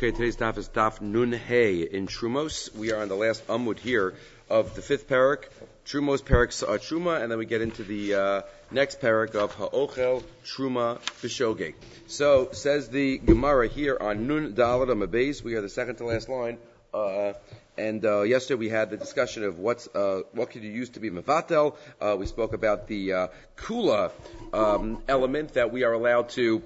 Okay, today's daf is daf Nun Hey in Trumos. We are on the last Amud here of the fifth parak, Trumos parak Truma, and then we get into the uh, next parak of Ha'ochel Truma B'Shogeg. So, says the Gemara here on Nun Dalet Amabez, we are the second to last line, uh, and uh, yesterday we had the discussion of what's uh, what could you use to be mevatel. Uh, we spoke about the uh, kula um, element that we are allowed to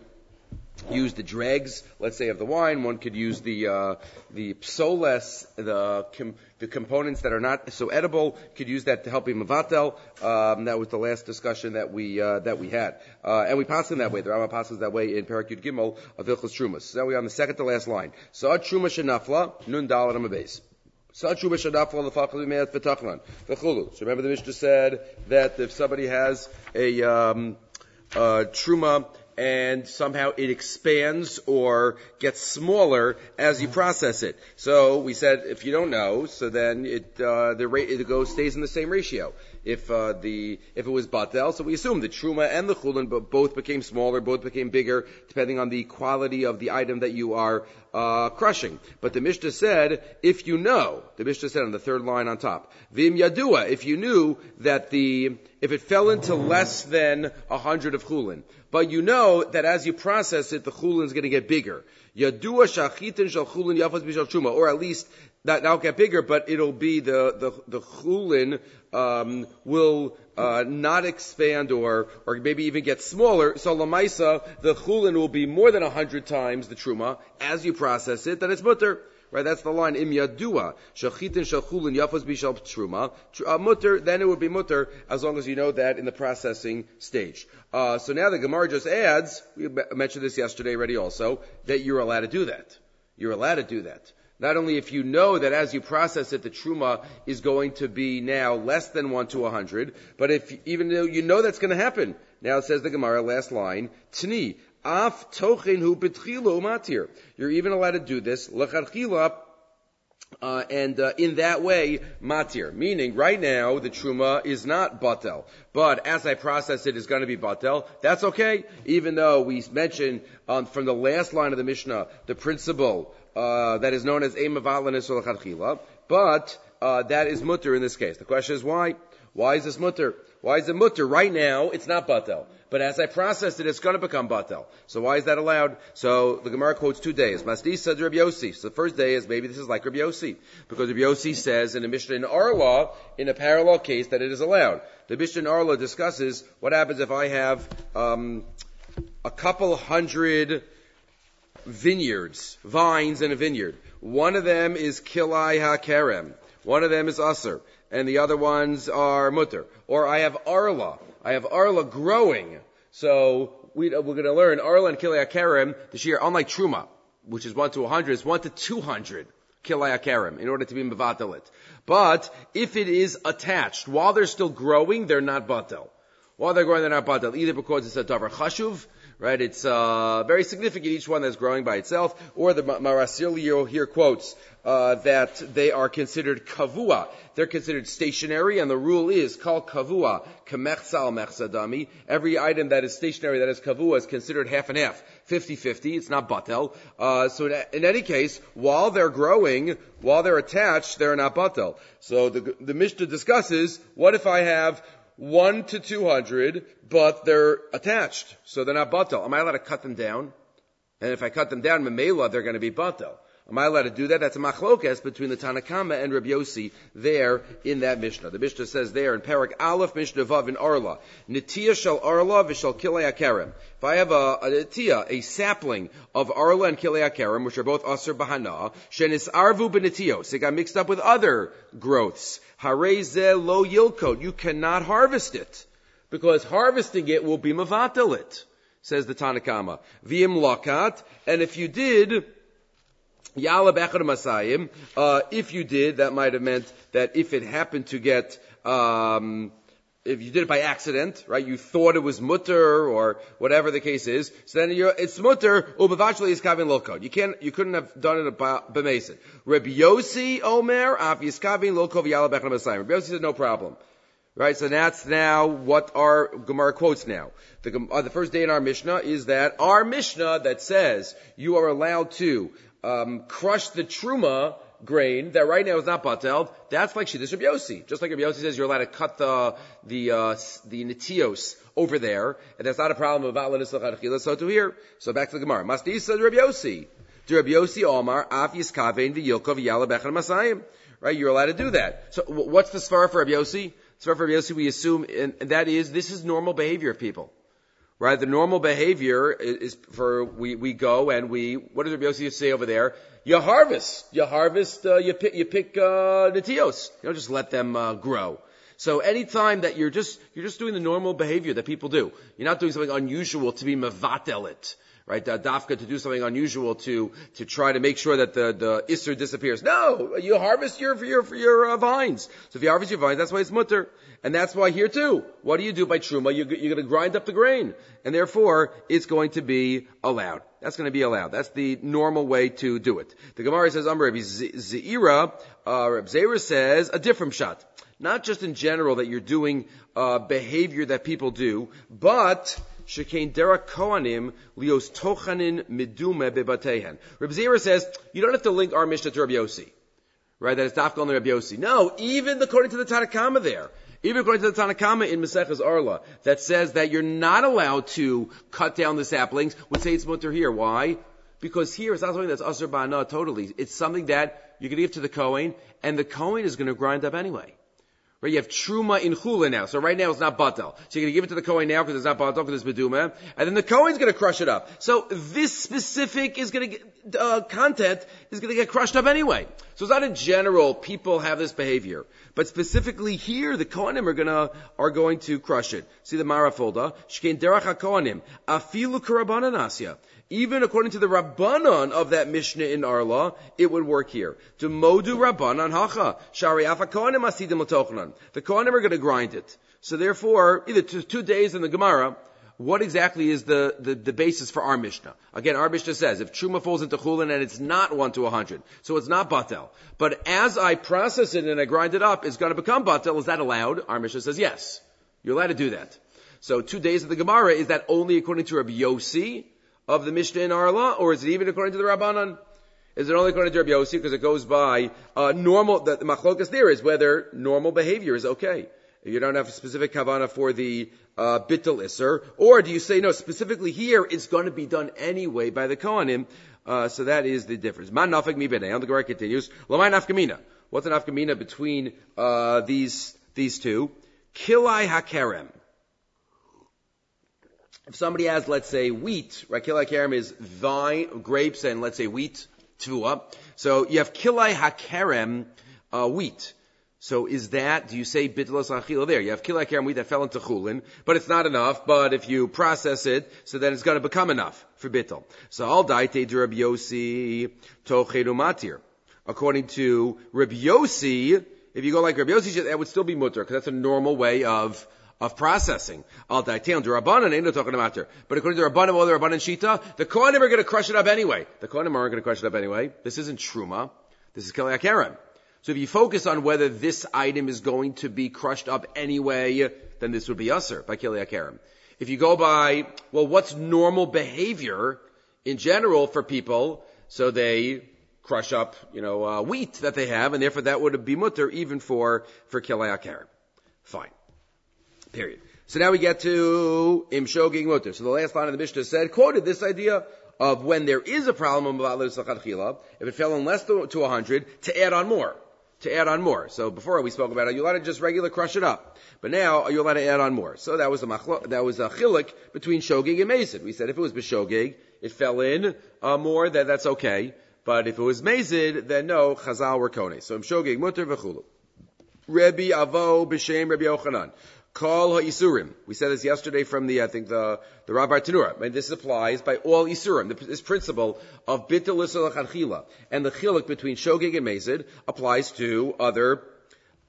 use the dregs, let's say, of the wine. One could use the uh, the psoles, the com- the components that are not so edible. Could use that to help be mavatel. Um, that was the last discussion that we uh, that we had, uh, and we pass in that way. The Rama passes that way in Parakut Gimel of Ilchus Trumas. So now we're on the second to last line. So Truma Shenafla Nun Dalet Amabez. So remember the Mishnah said that if somebody has a um, uh, truma and somehow it expands or gets smaller as you process it. So we said if you don't know, so then it uh, the rate it goes stays in the same ratio. If uh, the if it was batel, so we assume the truma and the chulin both became smaller, both became bigger, depending on the quality of the item that you are uh, crushing. But the Mishnah said, if you know, the Mishnah said on the third line on top, vim yadua, if you knew that the if it fell into less than a hundred of chulin, but you know that as you process it, the chulin is going to get bigger. Yadua shachitin shal chulin yafas b'shal truma, or at least that that'll get bigger, but it'll be the the the chulin um, will uh, not expand or or maybe even get smaller. So lamaisa, the chulin will be more than hundred times the truma as you process it. Then it's mutter. Right, that's the line. Im yadua shachitin shachulin yafas bishal truma uh, mutter. Then it would be mutter as long as you know that in the processing stage. Uh, so now the Gemara just adds. We mentioned this yesterday already, also that you're allowed to do that. You're allowed to do that. Not only if you know that as you process it, the truma is going to be now less than one to a hundred, but if even though you know that's going to happen, now it says the Gemara, last line, tni Af tochen hu matir. You're even allowed to do this, lecharchila, uh, and uh, in that way, matir, meaning right now the truma is not batel, but as I process it, is going to be batel. That's okay, even though we mentioned um, from the last line of the Mishnah the principle uh, that is known as emavalanis or but uh, that is mutter in this case. The question is why? Why is this mutter? Why is it mutter? Right now, it's not batel. But as I process it, it's going to become batel. So why is that allowed? So the Gemara quotes two days. Masdi said Rabbi Yossi. So the first day is maybe this is like Rabbi Yossi. Because Rabbi Yossi says in the Mishnah in Arla, in a parallel case, that it is allowed. The Mishnah in Arla discusses what happens if I have um, a couple hundred vineyards, vines in a vineyard. One of them is Kilai HaKerem. One of them is Aser. And the other ones are Mutter. Or I have Arla. I have Arla growing. So we, uh, are going to learn Arla and Kilai HaKerem, this year, unlike Truma, which is 1 to 100, is 1 to 200. Kilai HaKerem, in order to be Mevatelit. But if it is attached, while they're still growing, they're not Batel. While they're growing, they're not Batel. Either because it's a Davar Chashuv, right? It's uh, very significant, each one that's growing by itself. Or the Marasilio here quotes uh, that they are considered kavua. They're considered stationary, and the rule is called kavua, kamechsal mechsadami. Every item that is stationary, that is kavua, is considered half and half. 50-50, it's not batel. Uh, so in, in, any case, while they're growing, while they're attached, they're not batel. So the, the Mishnah discusses, what if I have 1 to 200, but they're attached, so they're not batel. Am I allowed to cut them down? And if I cut them down, memela, they're going to be batel. Am I allowed to do that? That's a machlokes between the Tanakama and Rabbi Yossi there in that Mishnah. The Mishnah says there in Parak Aleph Mishnah Vav in Arla, Nitiya shall Arla v'shal Kilei Akerem. If I have a, a Nitiya, a sapling of Arla and Kilei Akerem, which are both Aser Bahana, Shenis Arvu benitiyos, it got mixed up with other growths. Hareze lo yilkot, you cannot harvest it. Because harvesting it will be mavatalit, says the Tanakama. V'im lakat, and if you did, Yala Masayim. Uh, if you did, that might have meant that if it happened to get, um, if you did it by accident, right, you thought it was mutter or whatever the case is, so then it's mutter, ubavachli is kavin lokod. You can't, you couldn't have done it b'mesin. Rabbi Yossi Omer, af yiskavin lokov yala bechem Masayim. Rabbi Yossi said no problem. Right, so that's now what our Gemara quotes now. The, uh, the first day in our Mishnah is that our Mishnah that says you are allowed to um, crush the truma grain that right now is not batel, that's like Shiddush Rabbi Yossi. Just like Rabbi says you're allowed to cut the, the, uh, the netios over there, and that's not a problem about Lenus so to here. So back to the Gemara. Masdi says Rabbi Yossi. To Rabbi Yossi Omar, Af Yiskavein v'yilkov yala bechen masayim. Right, you're allowed to do that. So what's the svara for Rabbi Yossi? Svara for Rabbi Yossi, we assume, and that is, this is normal behavior of people. Right? The normal behavior is for, we, we go and we, what does Rabbi Yossi say over there? You harvest. You harvest, uh, you pick, you pick, uh, netios. You don't just let them, uh, grow. So anytime that you're just, you're just doing the normal behavior that people do. You're not doing something unusual to be mevatelit right? Dafka to do something unusual to to try to make sure that the the isser disappears. No, you harvest your your your uh, vines. So if you harvest your vines, that's why it's mutter, and that's why here too. What do you do by truma? You, you're going to grind up the grain, and therefore it's going to be allowed. That's going to be allowed. That's the normal way to do it. The Gemara says, Amr Rabbi Zeira, uh, Reb Zera says a different shot. Not just in general that you're doing uh, behavior that people do, but Shekain Derek Kohanim Lios Tochanin Midume Bebatehen. Reb Zera says, you don't have to link our Mishnah to Rabbi Yossi. Right? That it's Dafka on the Rabbi Yossi. No, even according to the Tanakama there. Even according to the Tanakama in Maseches Arla, that says that you're not allowed to cut down the saplings, would say it's mutter here. Why? Because here it's not something that's asr ba'ana totally. It's something that you're going to give to the Kohen, and the Kohen is going to grind up anyway. Right? You have truma in chula now. So right now it's not batal. So you're going to give it to the Kohen now because it's not batal because it's beduma. And then the Kohen's going to crush it up. So this specific is going to get, uh, content is going to get crushed up anyway. So it's not in general people have this behavior. But specifically here, the Kohanim are gonna, are going to crush it. See the Marafolda. Shkein derach ha-Kohanim. Afilu karabanan Even according to the Rabbanon of that Mishnah in our law, it would work here. To modu Rabbanan hacha. Shari afa asidim The Kohanim are going to grind it. So therefore, either two, two days in the Gemara, what exactly is the, the, the, basis for our Mishnah? Again, our Mishnah says if Truma falls into Chulin and it's not 1 to 100, so it's not Batel. But as I process it and I grind it up, it's going to become Batel. Is that allowed? Our Mishnah says yes. You're allowed to do that. So two days of the Gemara, is that only according to Rabbi Yossi of the Mishnah in our law, or is it even according to the Rabbanan? Is it only according to Rabbi Yossi because it goes by uh, normal? The, the machlokas there is whether normal behavior is okay. You don't have a specific kavana for the uh, bittul iser, or do you say no? Specifically here, it's going to be done anyway by the kohanim. Uh, so that is the difference. Man nafik mi b'nei. The Gemara continues. Lamai nafkamina. What's an nafkamina between uh, these these two? Kilai hakerem. If somebody has, let's say, wheat, right? Kilai hakerem is vine, grapes, and let's say wheat, tvua. So you have kilai hakerem, uh, wheat. So is that, do you say bitlos achila there? You have kilak wheat that fell into chulin, but it's not enough, but if you process it, so then it's going to become enough for bittel. So al daite de Rabbi Yossi tochedu matir. According to Rabbi Yossi, if you go like Rabbi Yossi, that would still be mutter, because that's a normal way of, of processing. Al daiteon de Rabbanan ain't no talking about there. But according to Rabbanan, well, the Rabbanan Shita, the Kohanim are going to crush it up anyway. The Kohanim aren't going to crush it up anyway. This isn't Truma. This is Kilak so if you focus on whether this item is going to be crushed up anyway, then this would be usser by Kiliakarim. If you go by, well, what's normal behavior in general for people? So they crush up, you know, uh, wheat that they have, and therefore that would be mutter even for, for Kiliakarim. Fine. Period. So now we get to Imshoging Mutter. So the last line of the Mishnah said, quoted this idea of when there is a problem about if it fell in less to, to 100, to add on more to add on more. So before we spoke about, are you allowed to just regular crush it up? But now, are you allowed to add on more? So that was a machlo, that was a chilik between shogig and mazid. We said if it was b'shogig, it fell in uh, more, then that's okay. But if it was mazid, then no, chazal were kone. So shogig mutter v'chulu. Rebbe Avo b'shem Rebbe Yochanan. Call ha'isurim. We said this yesterday from the, I think, the, the Rabbi Tanura. And this applies by all isurim. This principle of bitul chila and the chiluk between shogig and mezid applies to other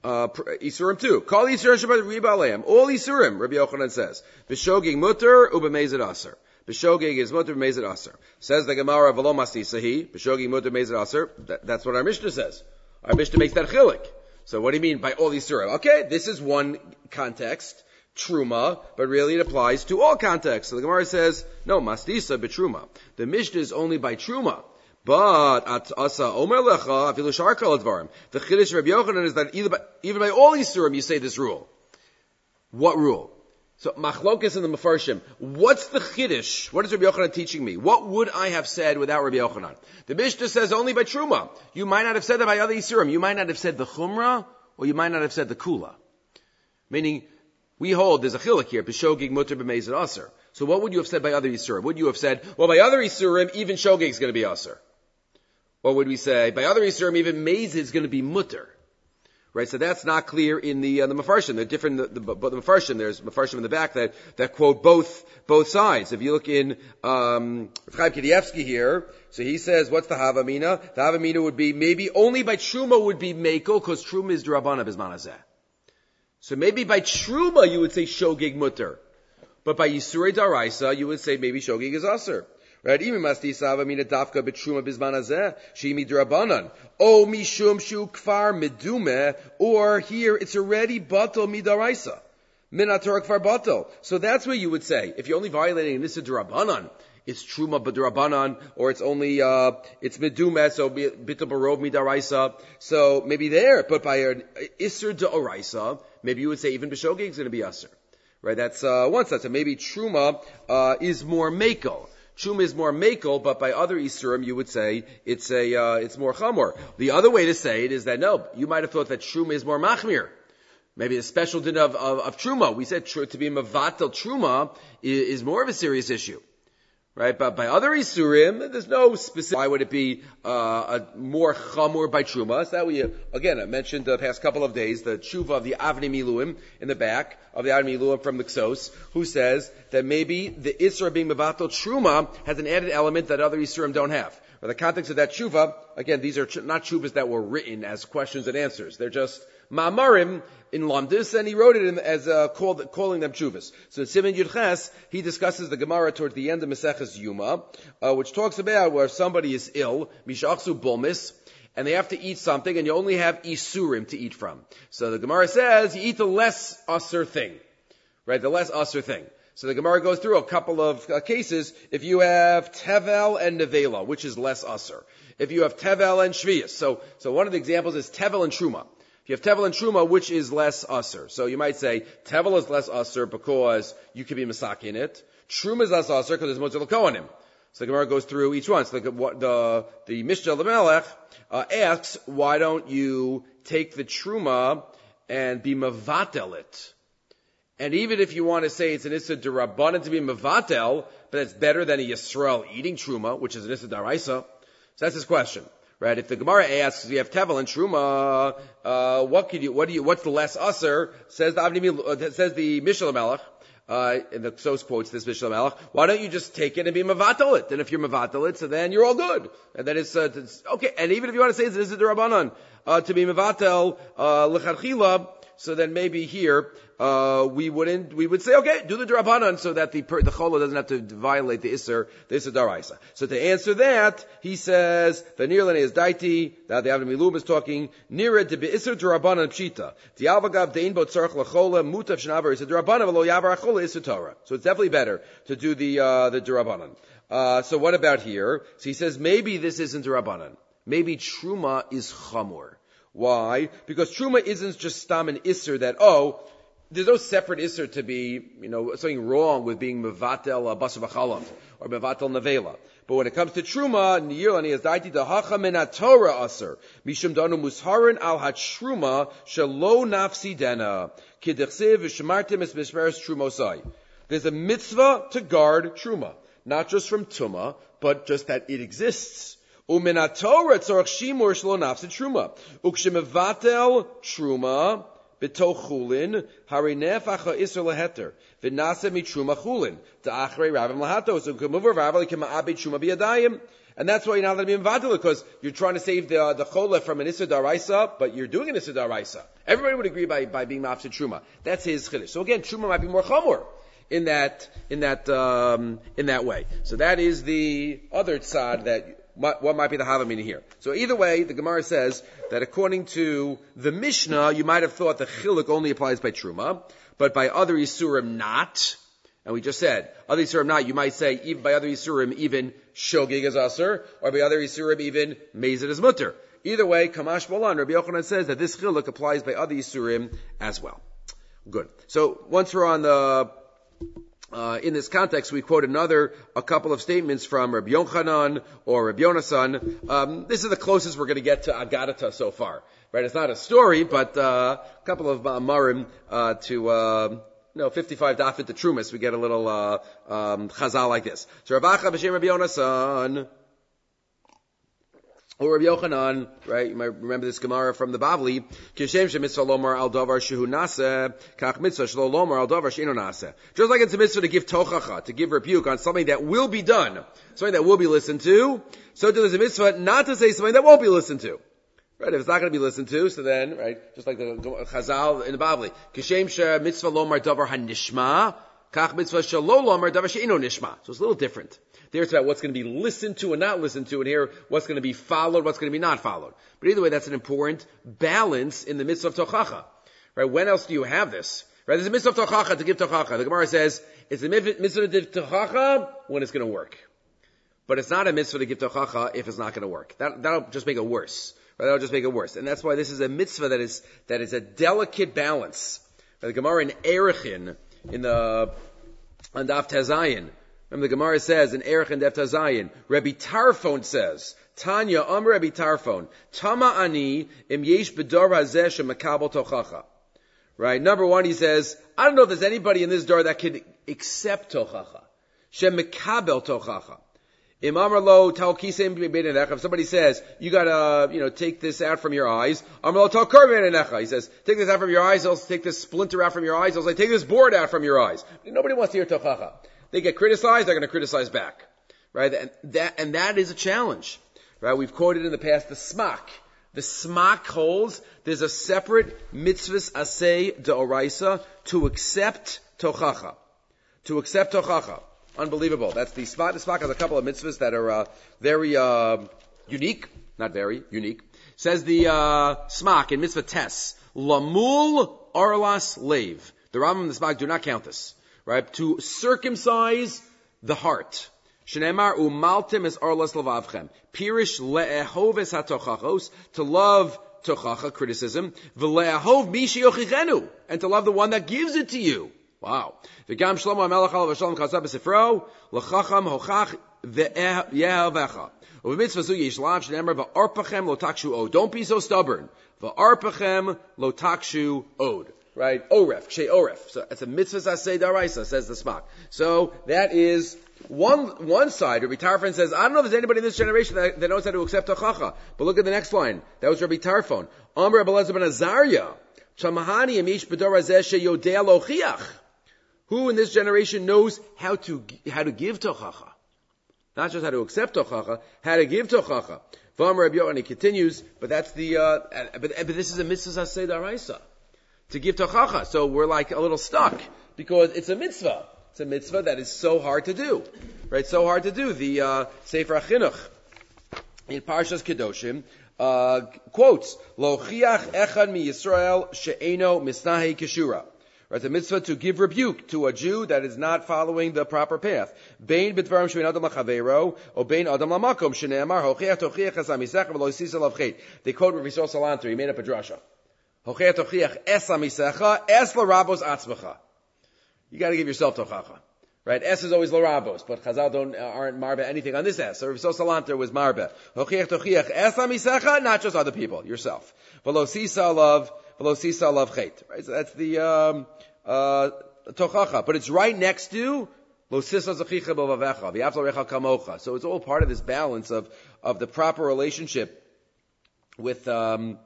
uh, isurim too. Call isurim shabbat riba aleim. All isurim, Rabbi Yochanan says. B'shogig mutter ubemezid aser. B'shogig is mutter b'mezid aser. Says the Gemara v'lo masti sahi. B'shogig mutter b'mezid aser. That's what our Mishnah says. Our Mishnah makes that chiluk. So what do you mean by all these Isurim? Okay, this is one context, Truma, but really it applies to all contexts. So the Gemara says, no, Mastisa betruma. The Mishnah is only by Truma. But at asa omer lecha afilu sharkal advarim. The chiddush of Yochanan is that either by, even by all these Yisurim you say this rule. What rule? So machlokas in the mafarshim. What's the chiddush? What is Rabbi Yochanan teaching me? What would I have said without Rabbi Yochanan? The Mishnah says only by truma. You might not have said that by other Yisurim. You might not have said the chumrah, or you might not have said the kula. Meaning, we hold there's a chilik here. B'shogig mutter b'mezid aser. So what would you have said by other Yisurim? Would you have said, well, by other Yisurim, even shogig is going to be aser? Or would we say, by other Yisurim, even Mezid is going to be mutter? Right, so that's not clear in the uh, the mafarshim. They're different. The, the, the mafarshim, there's mafarshim in the back that that quote both both sides. If you look in um, Chaim here, so he says, what's the havamina? The havamina would be maybe only by truma would be mekel because truma is drabana bismanazeh. So maybe by truma you would say shogig mutter, but by yisurei daraisa you would say maybe shogig is aser. Right? Even masti sava mina dafka betruma bizman hazeh shimi drabanan. O mishum shu kfar medume, or here it's already batal midaraisa. Minator kfar batal. So that's what you would say. If you're only violating nisa drabanan, it's truma b'drabanan, or it's only uh, it's medume, so bitul barov midaraisa. So maybe there, but by an iser deoraisa, maybe you would say even b'shogeg is going to be aser. Right? That's uh, one such. So maybe truma uh, is more makel. Truma is more makel, but by other Isurim you would say it's a uh, it's more chamor. The other way to say it is that no, you might have thought that Truma is more machmir. Maybe a special din of, of, of Truma. We said tr- to be mavatel Truma is, is more of a serious issue right? But by other isurim, there's no specific. Why would it be uh, more chamur by truma? So that we again I mentioned the past couple of days the tshuva of the Avnei Miluim in the back of the Avnei Miluim from the Ketzos, who says that maybe the isra being mevatel truma has an added element that other isurim don't have. Or the context of that tshuva, again, these are not tshuvas that were written as questions and answers. They're just ma'amarim in Lamdis, and he wrote it in, as uh, called, calling them chuvas. So in Simon Yudches, he discusses the Gemara towards the end of Maseches Yuma, uh, which talks about where somebody is ill, mishachsu bulmis, and they have to eat something, and you only have isurim to eat from. So the Gemara says you eat the less usr thing, right? The less usr thing. So the Gemara goes through a couple of uh, cases. If you have tevel and nevela, which is less usr. If you have tevel and shvius. So, so one of the examples is tevel and truma. If you have tevel and truma, which is less usr? So you might say tevel is less usr because you can be masak in it. Truma is less usr because there's motzil kohanim. So the Gemara goes through each one. So the the, the Mishneh LaMelech uh, asks, why don't you take the truma and be mavatel it? And even if you want to say it's an issa derabanan to be mavatel, but it's better than a Yisrael eating truma, which is an issa daraisa. So that's his question right? If the Gemara asks, you have tevel and truma, uh, what could you, what do you, what's the less usser? Says the Avni, uh, says the Mishneh LaMelech, uh, in the Sos quotes this Mishneh LaMelech, why don't you just take it and be mavatal it? And if you're mavatal it, so then you're all good. And then it's, uh, it's okay. And even if you want to say it's an Issa Rabbanon, uh, to be mavatal, uh, so then maybe here, uh, we wouldn't, we would say, okay, do the drabanan so that the, the chola doesn't have to violate the isser, the isser daraisa. So to answer that, he says, the nirlan is daiti, that the Avnei Miluim is talking, nira de be isser drabanan pshita. The alvagav dein bo tzarech lachola, mutav is a drabanan, v'lo yavar achola isser Torah. So it's definitely better to do the, uh, the drabanan. Uh, so what about here? So he says, maybe this isn't drabanan. Maybe truma is chamor. Why? Because truma isn't just stam and isser that, oh, there's no separate isser to be, you know, something wrong with being mevatel basar or mevatel nevela. But when it comes to truma, niyirlani is daiti dahacha min Torah aser mishum danu musharin al hatruma shelo nafsi dena kidechsiv v'shemartim es mishmeres trumosai. There's a mitzvah to guard truma, not just from tuma, but just that it exists. Umin Torah tzorach shimur shelo nafsi truma. Ukshemivatel truma and that's why you're not allowed to be because you're trying to save the uh, the chola from an issa but you're doing an issa. Everybody would agree by by being mafsid truma. That's his chiddush. So again, truma might be more chamor in that in that um, in that way. So that is the other tzad that what, what might be the Havamina here? So either way, the Gemara says that according to the Mishnah, you might have thought the Chiluk only applies by Truma, but by other Isurim not. And we just said, other Yisurim not, you might say, even by other Yisurim, even Shogig is Asr, or by other Yisurim, even Mezid is Mutter. Either way, Kamash Bolan, Rabbi Yochanan says that this Chiluk applies by other Yisurim as well. Good. So, once we're on the uh, in this context, we quote another, a couple of statements from Rabbi Yochanan or Rabbi Yonasan. Um, this is the closest we're going to get to Agadata so far. Right? It's not a story, but uh, a couple of uh, marim uh, to uh, no, 55 dafit to Trumas. We get a little uh, um, chazal like this. So Rabacha b'shem Rabbi Yonasan. Or Rabbi Yochanan, right? You might remember this Gemara from the Bavli. Kishem shemitzvah lomar al davar shehu nase, kach mitzvah shlo lomar al davar sheinu nase. Just like it's a mitzvah to give tochacha, to give rebuke on something that will be done, something that will be listened to, so there's a mitzvah not to say something that won't be listened to. Right, if it's not going to be listened to, so then, right, just like the Chazal in the Bavli, Kishem she lomar davar hanishma, kach mitzvah shelo lomar davar sheinu nishma. So it's a little different. There it's about what's going to be listened to and not listened to, and here what's going to be followed, what's going to be not followed. But either way, that's an important balance in the midst of tochacha. Right? When else do you have this? Right? There's a mitzvah of tochacha to give tochacha. The Gemara says it's a mitzvah to give tochacha when it's going to work. But it's not a mitzvah to give tochacha if it's not going to work. That, that'll just make it worse. Right? That'll just make it worse. And that's why this is a mitzvah that is, that is a delicate balance. Right? The Gemara in Erechin, in the, on Daf Tezayin, Remember the Gemara says in Erechin Defta Zayin, Rabbi Tarfon says, Tanya, Am Rabbi Tarfon, Tama ani im yesh bedor hazeh shemakabel tochacha. Right? Number one, he says, I don't know if there's anybody in this door that can accept tochacha. Shemekabel tochacha. Imam lo If somebody says, you gotta, you know, take this out from your eyes, Amar lo He says, take this out from your eyes, he'll take this splinter out from your eyes, he'll say, take this board out from your eyes. Nobody wants to hear tochacha. They get criticized, they're going to criticize back. Right? And that, and that is a challenge. Right? We've quoted in the past the smak. The smak holds there's a separate mitzvahs asay de oraisa to accept tochacha. To accept tochacha. Unbelievable. That's the smak. The smak has a couple of mitzvahs that are uh, very uh, unique. Not very unique. Says the uh, smak in mitzvah tes. Lamul arlas lave. The Rambam and the smak do not count this right? To circumcise the heart. Shneimar umaltim es arlas lavavchem. Pirish le'ehov es hatochachos, to love tochacha, criticism, v'le'ehov mishi yochichenu, and to love the one that gives it to you. Wow. V'gam shlomo hamelach alav v'shalom chazab b'sifro, l'chacham hochach ve'yehavecha. U'v'mitzvah zu yishlav shneimar v'arpachem lo takshu od. Don't be so stubborn. V'arpachem lo takshu od right? Oref, kshe oref. So it's a mitzvah asay daraisa, says the smak. So that is one one side. Rabbi Tarfon says, I don't know if there's anybody in this generation that, that knows how to accept tochacha. But look at the next line. That was Rabbi Tarfon. Amr ben Azariah. Chamahani amish bedorazeshe yodea lochiach. Who in this generation knows how to how to give tochacha? Not just how to accept tochacha, how to give tochacha. V'amr Rabbi Yochanan, he continues, but that's the, uh, but, but this is a mitzvah asay daraisa to give tochacha. So we're like a little stuck because it's a mitzvah. It's a mitzvah that is so hard to do, right? So hard to do. The uh, Sefer Chinuch in Parshas Kedoshim uh, quotes Lochiach Echad mi Yisrael she'eno misnahe kishura. Right, a mitzvah to give rebuke to a Jew that is not following the proper path. Bein b'dvarim she'en adam lachavero, or bein adam lamakom she'ne'amar hochiach tochiach asam yisach v'lo yisisa lav They quote Rav Yisrael Salanter, he made up a drasha. You got to give yourself tochacha. Right? S is always larabos, but Chazal don't, uh, aren't marba anything on this S. So Rav was marba. Hochiach tochiach es not just other people, yourself. Velo sisa love, velo sisa love. Right? So that's the, um, uh, tochacha. But it's right next to. So it's all part of this balance of, of the proper relationship with, um,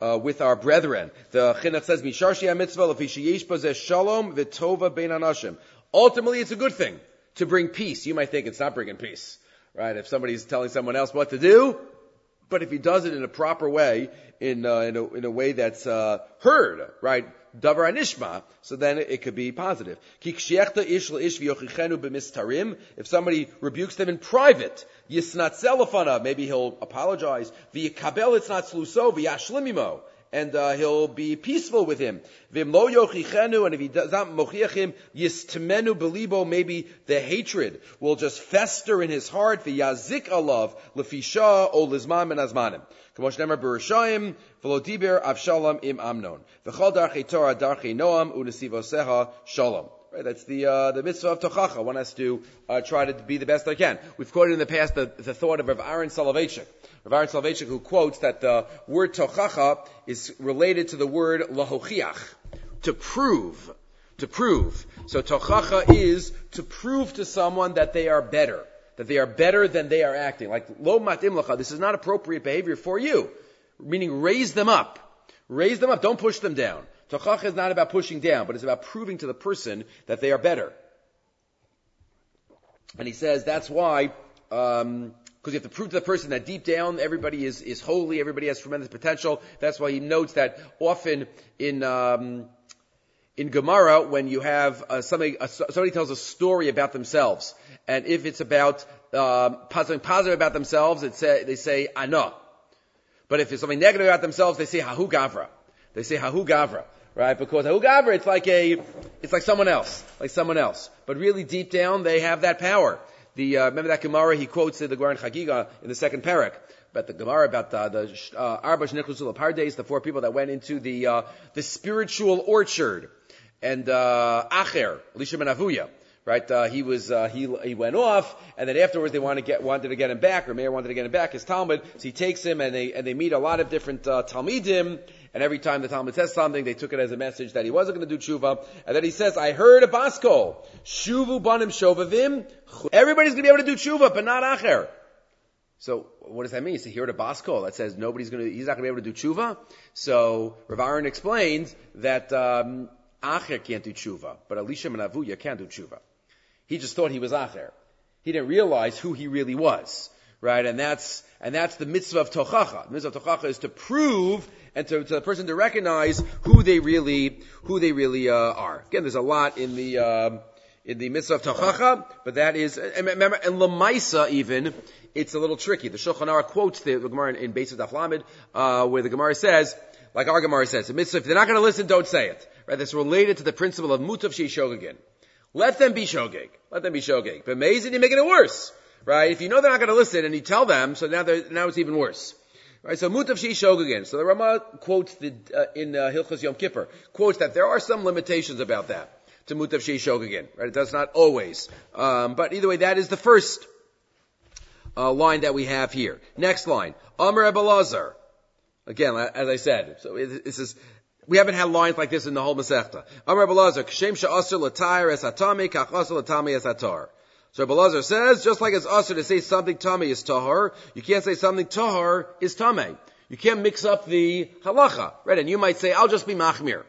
uh, with our brethren. The chinuch says, "Misharshi mitzvah shalom v'tova bein anashim." Ultimately, it's a good thing to bring peace. You might think it's not bringing peace, right? If somebody's telling someone else what to do, but if he does it in a proper way, in uh, in, a, in a way that's uh, heard, right? Davar anishma, so then it could be positive. If somebody rebukes them in private, maybe he'll apologize. it's not sluso, and uh, he'll be peaceful with him. V'imlo yochichenu, and if he does not mochiach him, yistemenu belibo, maybe the hatred will just fester in his heart, v'yazik alav, lefisha, o lizman and azmanim. Kamosh nemer bereshayim, v'lo diber avshalom im amnon. V'chol darchei Torah darchei noam, unesivoseha shalom. Right, that's the uh, the mitzvah of tochacha. One has to uh, try to be the best I can. We've quoted in the past the, the thought of Rav Aaron Soloveitchik. Rav Aaron Soloveitchik who quotes that the word tochacha is related to the word lahochiach, to prove, to prove. So tochacha is to prove to someone that they are better, that they are better than they are acting. Like lo matim lacha, this is not appropriate behavior for you. Meaning raise them up. Raise them up. Don't push them down. Tochacha is not about pushing down, but it's about proving to the person that they are better. And he says that's why, because um, you have to prove to the person that deep down everybody is, is holy, everybody has tremendous potential. That's why he notes that often in um, in Gemara, when you have uh, somebody, uh, somebody tells a story about themselves, and if it's about um, something positive about themselves, it say, they say ana. But if it's something negative about themselves, they say hahu gavra. They say hahu gavra right? Because Hugavra, it's like a, it's like someone else, like someone else. But really deep down, they have that power. The, uh, remember that Gemara he quotes the Gemara in Chagiga in the second parak. About the Gemara about the, the uh, Arba Pardes, the four people that went into the, uh, the spiritual orchard. And, uh, Acher, Elisha ben Avuya right? Uh, he was uh, he he went off, and then afterwards they wanted to get wanted to get him back, or Meir wanted to get him back. His Talmud, so he takes him, and they and they meet a lot of different uh, Talmidim, and every time the Talmud says something, they took it as a message that he wasn't going to do tshuva. And then he says, I heard a basko. Shuvu banim shovavim. Everybody's going to be able to do tshuva, but not acher. So what does that mean? So here at a basko that says nobody's going to, he's not going to be able to do tshuva. So Rav Aaron explains that um, acher can't do tshuva, but Elisha ben Avuya can do tshuva. He just thought he was acher. He didn't realize who he really was right? And that's and that's the mitzvah of tochacha. The mitzvah of tochacha is to prove and to, to the person to recognize who they really who they really uh, are. Again, there's a lot in the uh, in the mitzvah of tochacha, but that is and remember and lamaisa even it's a little tricky. The Shulchan Aruch quotes the, the Gemara in, in Beis Daf uh, where the Gemara says, like our Gemara says, the mitzvah if they're not going to listen, don't say it. Right? That's related to the principle of mutav shogegin. Let them be shogeg. Let them be shogeg. But amazing, you're making it worse right? If you know they're not going to listen and you tell them, so now now it's even worse. Right, so mutav shishog again. So the Rama quotes the, uh, in uh, Hilchas Yom Kippur quotes that there are some limitations about that to mutav shishog again. Right, it does not always. Um, but either way, that is the first uh, line that we have here. Next line, Amr Ebelazar. Again, as I said, so this is we haven't had lines like this in the whole Masechta. Amr Ebelazar, Kshem Sha'asr Latayr Es Hatami Kach Asr Es. So Belazar says, just like it's usher to say something tummy is tahar, you can't say something tahar is tame. You can't mix up the halacha, right? And you might say, I'll just be machmir.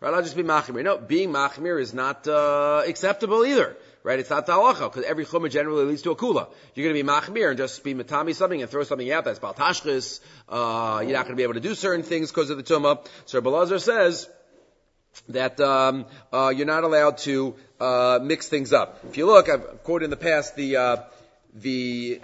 Right? I'll just be machmir. No, being machmir is not, uh, acceptable either. Right? It's not the halacha, because every chumah generally leads to a kula. You're gonna be machmir and just be matami something and throw something out that's baltashchis, uh, you're not gonna be able to do certain things because of the tumah. So Belazar says, that um, uh, you're not allowed to uh, mix things up. If you look, I've quoted in the past the uh, the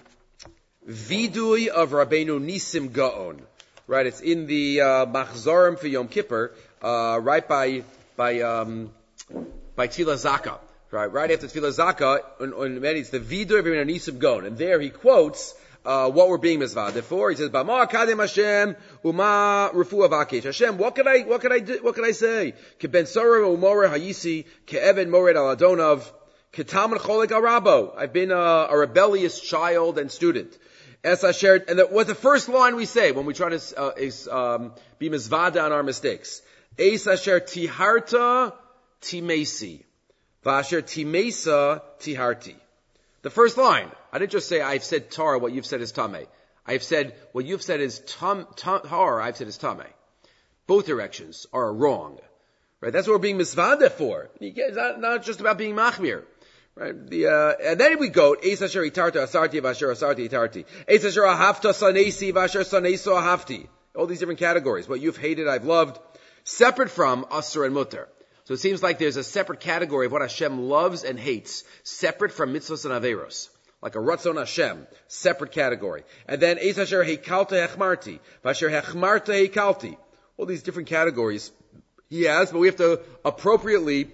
vidui of Rabbeinu Nisim Gaon. Right, it's in the uh, Machzorim for Yom Kippur, uh, right by by um, by Tila Zaka. Right, right after Tila Zaka, on, on, it's the vidui of Rabbeinu Nisim Gaon, and there he quotes uh, what we're being mizvah for. He says, "Bama kadem Hashem uma refu avakesh." Hashem, what could I, what could I do, what could I say? Ke ben sorah umore hayisi ke even mored al adonav ke talmud cholik arabo. I've been a, a, rebellious child and student. As I shared, and was the first line we say when we try to uh, is, um, be mizvada on our mistakes. Es asher tiharta timesi, vasher timesa tiharti. The first line. I didn't just say I've said tar, what you've said is tame. I've said what you've said is tar, I've said is tame. Both directions are wrong. Right? That's what we're being misvada for. It's not, not just about being machmir. Right? The, uh, and then we go, Eis asher itarta asarti vasher asarti itarti. Eis ahafta sanesi vasher saneso ahafti. All these different categories. What you've hated, I've loved. separate from Asr and Mutter. So it seems like there's a separate category of what Hashem loves and hates, separate from mitzvahs and averos. Like a Ratzon Hashem, separate category. And then Eis Asher Hechmarti, Vasher Hechmarta Heikalti. All these different categories he has, but we have to appropriately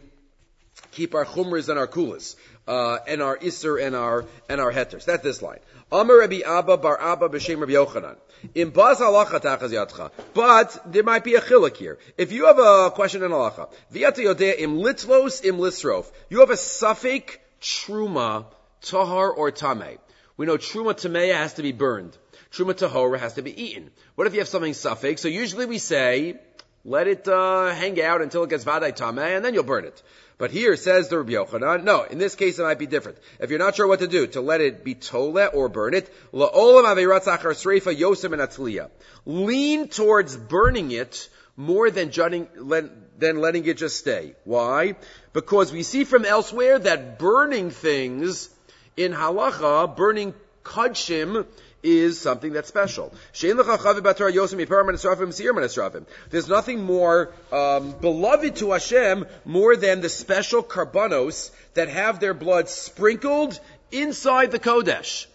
keep our chumras and our kulas, uh, and our iser and our, and our hetters. That's this line. Amar Rabbi Abba bar Abba b'shem Rabbi Yochanan. In baz halacha tachaz yatcha. But there might be a chiluk here. If you have a question in halacha, v'yata yodea im litlos im lisrof. You have a suffix truma, tahar or tame. We know truma tameya has to be burned. Truma tahora has to be eaten. What if you have something suffix? So usually we say, let it uh, hang out until it gets vaday tameh, and then you'll burn it. But here says the Rabbi Yochanan, no, in this case it might be different. If you're not sure what to do, to let it be tole or burn it, lean towards burning it more than, jutting, than letting it just stay. Why? Because we see from elsewhere that burning things in halacha, burning kudshim, is something that's special. There's nothing more um, beloved to Hashem more than the special karbanos that have their blood sprinkled inside the Kodesh.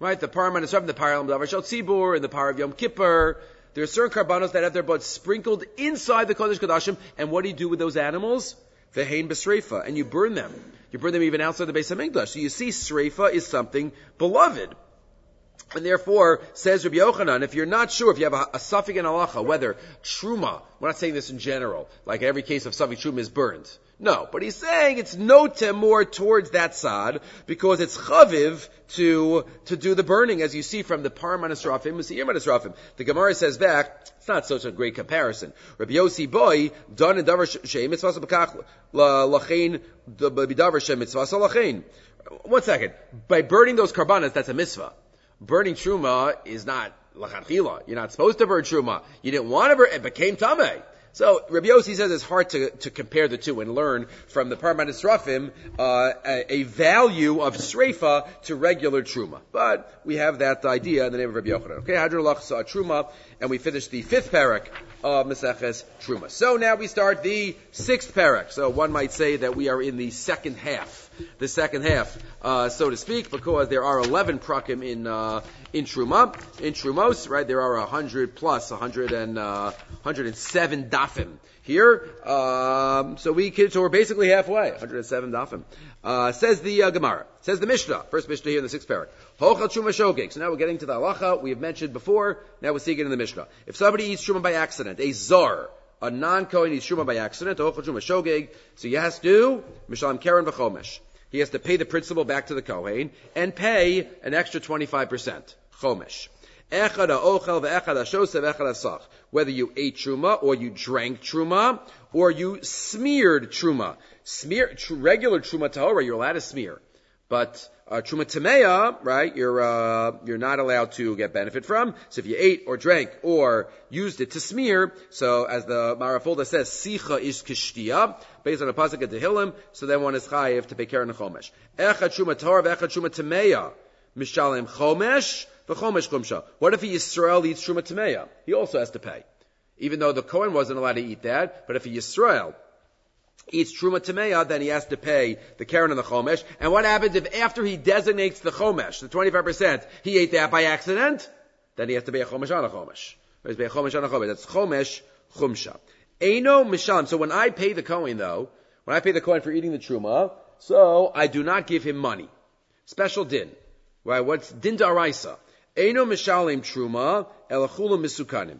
Right? The Param Esrafim, the Param Davar Tzibur, and the Par of Yom Kippur. There are certain karbanos that have their blood sprinkled inside the Kodesh Kodashim, and what do you do with those animals? The Hain Besreifa, and you burn them. You burn them even outside the base of English. So you see, Sreifa is something beloved. And therefore, says Rabbi Yochanan, if you're not sure, if you have a, a suffix in halacha, whether truma, we're not saying this in general, like every case of suffix truma is burned. No, but he's saying it's notem more towards that side because it's chaviv to to do the burning, as you see from the Parman Esrafim, Masiyim Esrafim. The Gemara says back, it's not such a great comparison. Rabbi Yossi boy done in davar shem. One second. By burning those karbanas, that's a mitzvah burning truma is not lachatchila. You're not supposed to burn truma. You didn't want to burn, it became tameh. So Rabbi Yossi says it's hard to, to compare the two and learn from the Parmanis Rafim uh, a, a, value of Sreifa to regular Truma. But we have that idea in the name of Rabbi Yochanan. Okay, Hadrulach saw Truma, and we finished the fifth parak of Maseches Truma. So now we start the sixth parak. So one might say that we are in the second half the second half, uh, so to speak, because there are 11 prakim in, uh, in Truma, in Trumos, right? There are 100 plus, 100 and, uh, 107 dafim here. Um, so we so we're basically halfway, 107 dafim. Uh, says the uh, Gemara, says the Mishnah, first Mishnah here in the sixth parak. Hochal truma shogeg. So now we're getting to the halacha we have mentioned before. Now we're seeing it in the Mishnah. If somebody eats truma by accident, a zar, a non-Kohen eats truma by accident, hochal truma shogeg. So you have to do mishalim keren v'chomesh he has to pay the principal back to the Kohen and pay an extra 25%. Chomesh. Whether you ate truma or you drank truma or you smeared truma. Smear, regular truma tahora, you're allowed to smear. But uh, truma tameya, right? You're uh, you're not allowed to get benefit from. So if you ate or drank or used it to smear, so as the Marafulda says, sicha is kishtia, based on a pasuk at Tehillim. So then one is chayiv to pay keren chomesh. Echad truma tahor v'echad truma tameya, mishalim chomesh v'chomesh kumsha. What if he Yisrael eats truma tameya? He also has to pay, even though the Kohen wasn't allowed to eat that. But if he Yisrael eats truma tameya, then he has to pay the keren and the chomesh. And what happens if after he designates the chomesh, the 25%, he ate that by accident? Then he has to pay a chomesh on a chomesh. To pay a chomesh on a chomesh. That's chomesh chumsha. Eino misham. So when I pay the Kohen though, when I pay the Kohen for eating the truma, so I do not give him money. Special din. Right? What's din daraisa? Eino mishalim truma elachula misukanim.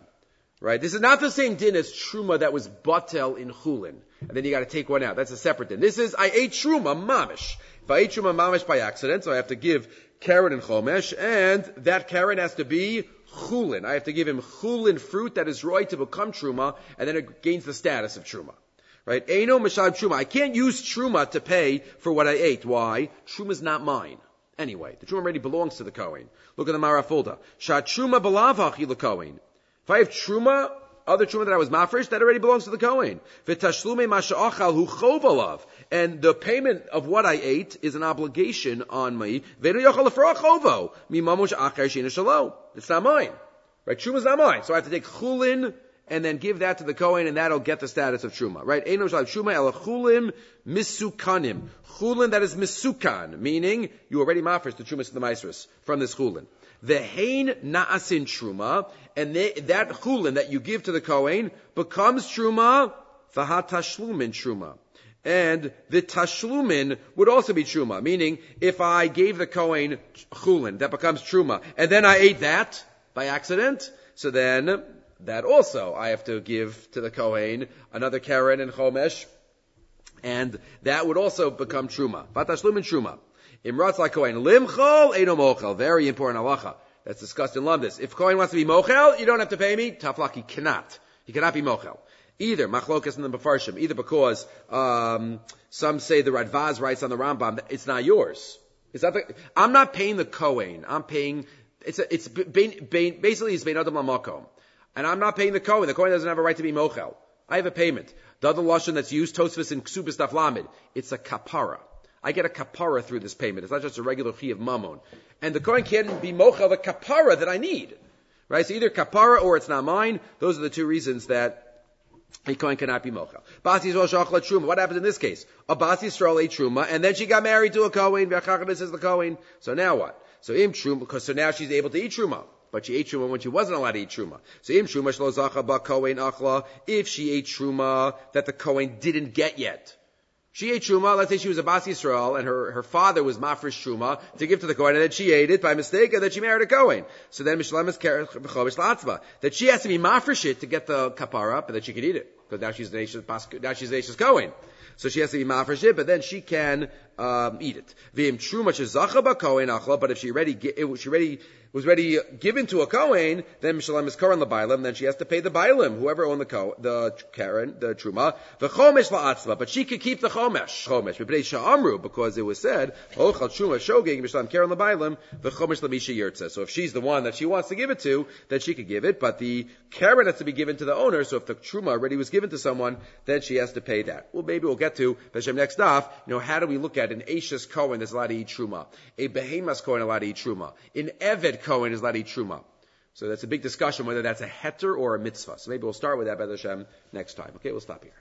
Right? This is not the same din as truma that was batel in chulin. And then you gotta take one out. That's a separate din. This is, I ate truma mamish. If I ate truma mamish by accident, so I have to give keren and chomesh, and that keren has to be chulin. I have to give him chulin fruit that is right to become truma, and then it gains the status of truma. Right? Eino mishal truma. I can't use truma to pay for what I ate. Why? Truma is not mine. Anyway, the truma already belongs to the Kohen. Look at the Marafulda. Shat truma belavach Kohen. If I have truma, other truma that I was mafresh, that already belongs to the Kohen. V'tashlume masha'achal hu chov And the payment of what I ate is an obligation on me. Ve'nu yochal chovo. Mi mamush acher shina It's not mine. Right? Truma is not mine. So I have to take chulin and then give that to the Kohen, and that'll get the status of Truma, right? Eino Shalav Truma El Misukanim. Chulin that is Misukan, meaning you already mafresh the Trumas to the Maestris from this Chulin. The Hain Na'asin Truma, and they, that Chulin that you give to the Kohen becomes Truma, Vahatashlumin Truma. And the tashlumin would also be truma, meaning if I gave the Kohen chulin, that becomes truma, and then I ate that by accident, so then that also I have to give to the Kohen another Karen and Chomesh, and that would also become truma. Vatashlumin truma. Imratz Kohen limchol eno mochel. Very important halacha. That's discussed in Lumdis. If Kohen wants to be mochel, you don't have to pay me. Taflak, he cannot. He cannot be mochel. Either machlokas and the Mefarshim, either because um, some say the Radvaz writes on the Rambam that it's not yours. Is that the, I'm not paying the Kohen. I'm paying. It's a, it's basically it's bein adam lamakom, and I'm not paying the Kohen. The Kohen doesn't have a right to be mochel. I have a payment. The other lashon that's used Tosfos in Ksubas Daf it's a kapara. I get a kapara through this payment. It's not just a regular fee of mammon. And the kohen can't be mochel the kapara that I need. Right? So either kapara or it's not mine. Those are the two reasons that a kohen cannot be mochel. Basi shachla truma. What happened in this case? A basi Yisrael ate truma, and then she got married to a kohen. V'achachabis is the kohen. So now what? So im truma, because so now she's able to eat truma. But she ate truma when she wasn't allowed to eat truma. So im truma shlo zacha ba kohen achla. If she ate truma that the kohen didn't get yet. She ate truma. Let's say she was a bas Yisrael, and her, her father was mafresh truma to give to the kohen, and then she ate it by mistake, and then she married a kohen. So then mishlam is that she has to be mafresh it to get the kapara, but that she can eat it because now she's Nation's now she's Nation's Cohen. So she has to be mafresh it, but then she can um, eat it. V'im truma Cohen achla, but if she already she already was ready uh, given to a Kohen, then Mishalem is Kohen Bailam, then she has to pay the Bailam, whoever owned the Ko, the Keren, the Truma, the Chomesh La'atzma, but she could keep the Chomesh, Chomesh, because it was said, oh, Ochal Truma Shogeg, Mishalem Keren Bailam, the Chomesh Lamisha Yirtza. So if she's the one that she wants to give it to, then she could give it, but the Keren has to be given to the owner, so if the Truma already was given to someone, then she has to pay that. Well, maybe we'll get to, Hashem next off, you know, how do we look at an Ashes Kohen that's allowed to eat Truma, a Behemas Kohen allowed to eat Truma, an Eved Kohen is to eat truma. So that's a big discussion whether that's a heter or a mitzvah. So maybe we'll start with that, Beth Hashem, next time. Okay, we'll stop here.